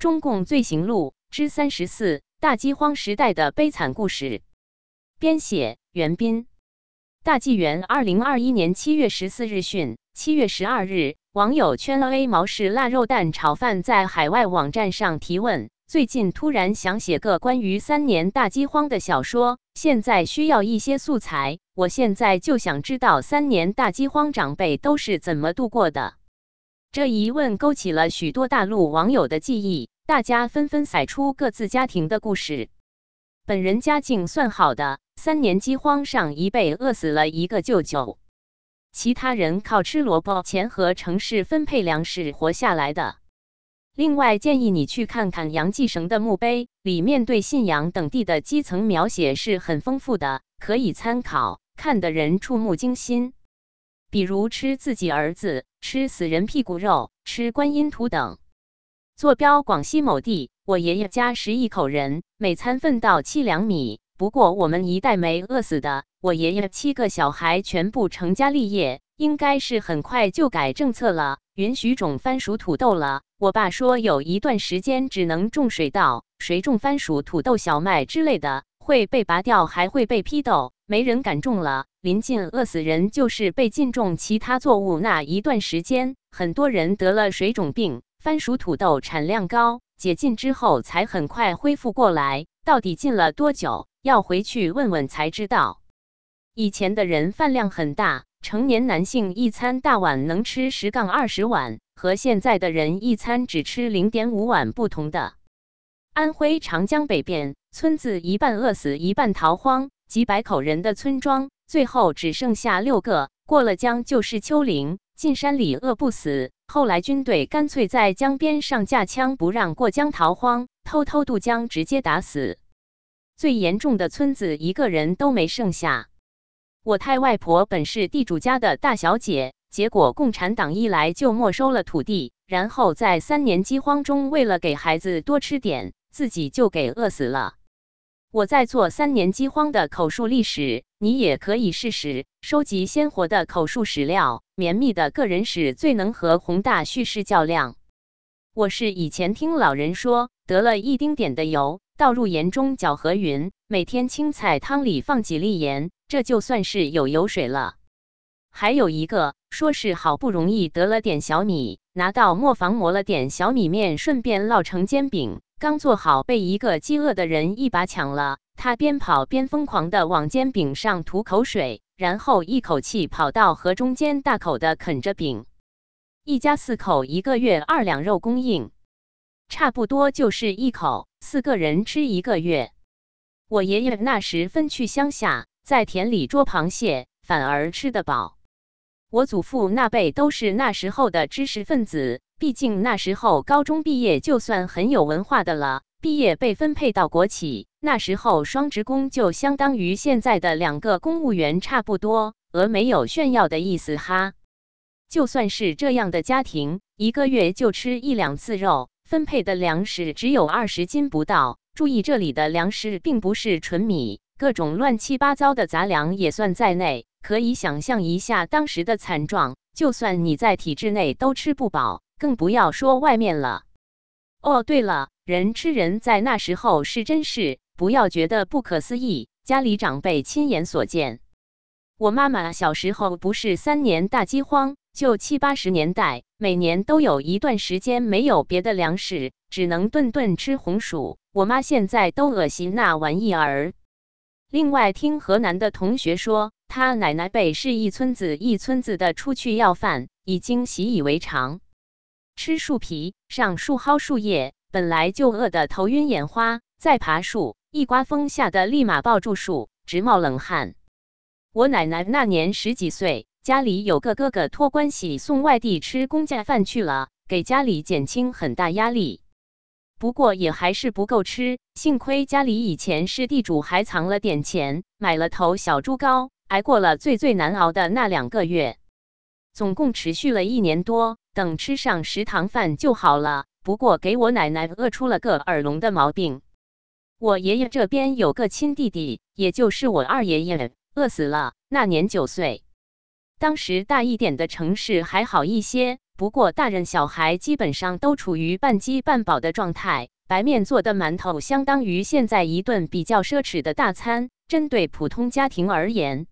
中共罪行录之三十四：大饥荒时代的悲惨故事。编写：袁斌。大纪元二零二一年七月十四日讯，七月十二日，网友圈 A 毛氏腊肉蛋炒饭在海外网站上提问：最近突然想写个关于三年大饥荒的小说，现在需要一些素材。我现在就想知道三年大饥荒长辈都是怎么度过的。这一问勾起了许多大陆网友的记忆，大家纷纷晒出各自家庭的故事。本人家境算好的，三年饥荒上一辈饿死了一个舅舅，其他人靠吃萝卜钱和城市分配粮食活下来的。另外，建议你去看看杨继绳的墓碑，里面对信仰等地的基层描写是很丰富的，可以参考，看的人触目惊心。比如吃自己儿子、吃死人屁股肉、吃观音土等。坐标广西某地，我爷爷家十一口人，每餐分到七两米。不过我们一代没饿死的，我爷爷七个小孩全部成家立业，应该是很快就改政策了，允许种番薯、土豆了。我爸说有一段时间只能种水稻，谁种番薯、土豆、小麦之类的会被拔掉，还会被批斗，没人敢种了。临近饿死人，就是被禁种其他作物那一段时间，很多人得了水肿病。番薯、土豆产量高，解禁之后才很快恢复过来。到底禁了多久？要回去问问才知道。以前的人饭量很大，成年男性一餐大碗能吃十杠二十碗，和现在的人一餐只吃零点五碗不同的。安徽长江北边村子一半饿死，一半逃荒，几百口人的村庄。最后只剩下六个，过了江就是丘陵，进山里饿不死。后来军队干脆在江边上架枪，不让过江逃荒，偷偷渡江直接打死。最严重的村子一个人都没剩下。我太外婆本是地主家的大小姐，结果共产党一来就没收了土地，然后在三年饥荒中，为了给孩子多吃点，自己就给饿死了。我在做三年饥荒的口述历史，你也可以试试收集鲜活的口述史料，绵密的个人史最能和宏大叙事较量。我是以前听老人说，得了一丁点的油，倒入盐中搅和匀，每天青菜汤里放几粒盐，这就算是有油水了。还有一个说是好不容易得了点小米，拿到磨坊磨了点小米面，顺便烙成煎饼。刚做好，被一个饥饿的人一把抢了。他边跑边疯狂地往煎饼上吐口水，然后一口气跑到河中间，大口地啃着饼。一家四口，一个月二两肉供应，差不多就是一口，四个人吃一个月。我爷爷那时分去乡下，在田里捉螃蟹，反而吃得饱。我祖父那辈都是那时候的知识分子。毕竟那时候高中毕业就算很有文化的了，毕业被分配到国企，那时候双职工就相当于现在的两个公务员差不多，而没有炫耀的意思哈。就算是这样的家庭，一个月就吃一两次肉，分配的粮食只有二十斤不到。注意这里的粮食并不是纯米，各种乱七八糟的杂粮也算在内。可以想象一下当时的惨状，就算你在体制内都吃不饱。更不要说外面了。哦，对了，人吃人在那时候是真事，不要觉得不可思议。家里长辈亲眼所见。我妈妈小时候不是三年大饥荒，就七八十年代，每年都有一段时间没有别的粮食，只能顿顿吃红薯。我妈现在都恶心那玩意儿。另外，听河南的同学说，他奶奶辈是一村子一村子的出去要饭，已经习以为常。吃树皮，上树薅树叶，本来就饿得头晕眼花，再爬树，一刮风吓得立马抱住树，直冒冷汗。我奶奶那年十几岁，家里有个哥哥托关系送外地吃公家饭去了，给家里减轻很大压力。不过也还是不够吃，幸亏家里以前是地主，还藏了点钱，买了头小猪羔，挨过了最最难熬的那两个月。总共持续了一年多。等吃上食堂饭就好了。不过给我奶奶饿出了个耳聋的毛病。我爷爷这边有个亲弟弟，也就是我二爷爷，饿死了。那年九岁。当时大一点的城市还好一些，不过大人小孩基本上都处于半饥半饱的状态。白面做的馒头相当于现在一顿比较奢侈的大餐，针对普通家庭而言，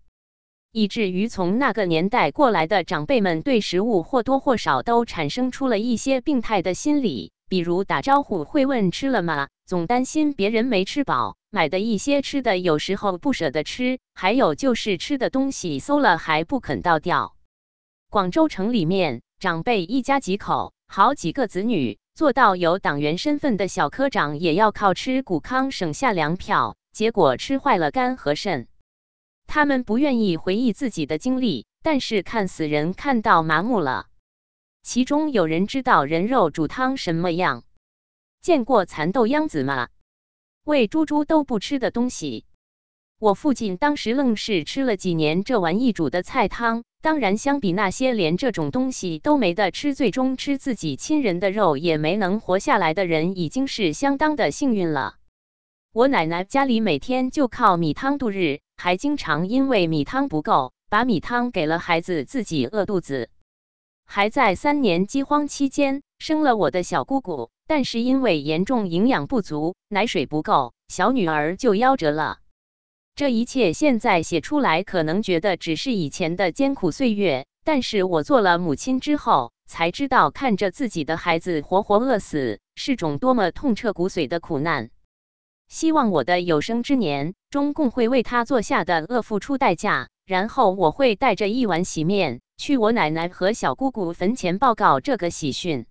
以至于从那个年代过来的长辈们对食物或多或少都产生出了一些病态的心理，比如打招呼会问吃了吗，总担心别人没吃饱；买的一些吃的有时候不舍得吃，还有就是吃的东西馊了还不肯倒掉。广州城里面，长辈一家几口，好几个子女。做到有党员身份的小科长也要靠吃谷糠省下粮票，结果吃坏了肝和肾。他们不愿意回忆自己的经历，但是看死人看到麻木了。其中有人知道人肉煮汤什么样？见过蚕豆秧子吗？喂猪猪都不吃的东西。我父亲当时愣是吃了几年这玩意煮的菜汤。当然，相比那些连这种东西都没得吃，最终吃自己亲人的肉也没能活下来的人，已经是相当的幸运了。我奶奶家里每天就靠米汤度日，还经常因为米汤不够，把米汤给了孩子，自己饿肚子。还在三年饥荒期间生了我的小姑姑，但是因为严重营养不足，奶水不够，小女儿就夭折了。这一切现在写出来，可能觉得只是以前的艰苦岁月，但是我做了母亲之后，才知道看着自己的孩子活活饿死，是种多么痛彻骨髓的苦难。希望我的有生之年，中共会为他做下的恶付出代价，然后我会带着一碗洗面，去我奶奶和小姑姑坟前报告这个喜讯。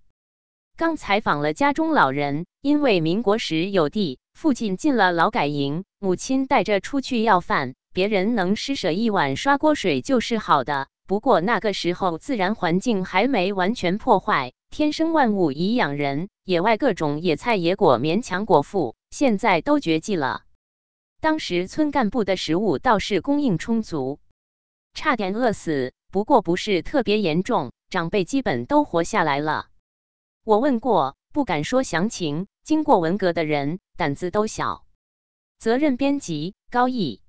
刚采访了家中老人，因为民国时有地。父亲进了劳改营，母亲带着出去要饭。别人能施舍一碗刷锅水就是好的。不过那个时候自然环境还没完全破坏，天生万物以养人，野外各种野菜野果勉强果腹。现在都绝迹了。当时村干部的食物倒是供应充足，差点饿死，不过不是特别严重，长辈基本都活下来了。我问过，不敢说详情。经过文革的人胆子都小。责任编辑：高毅。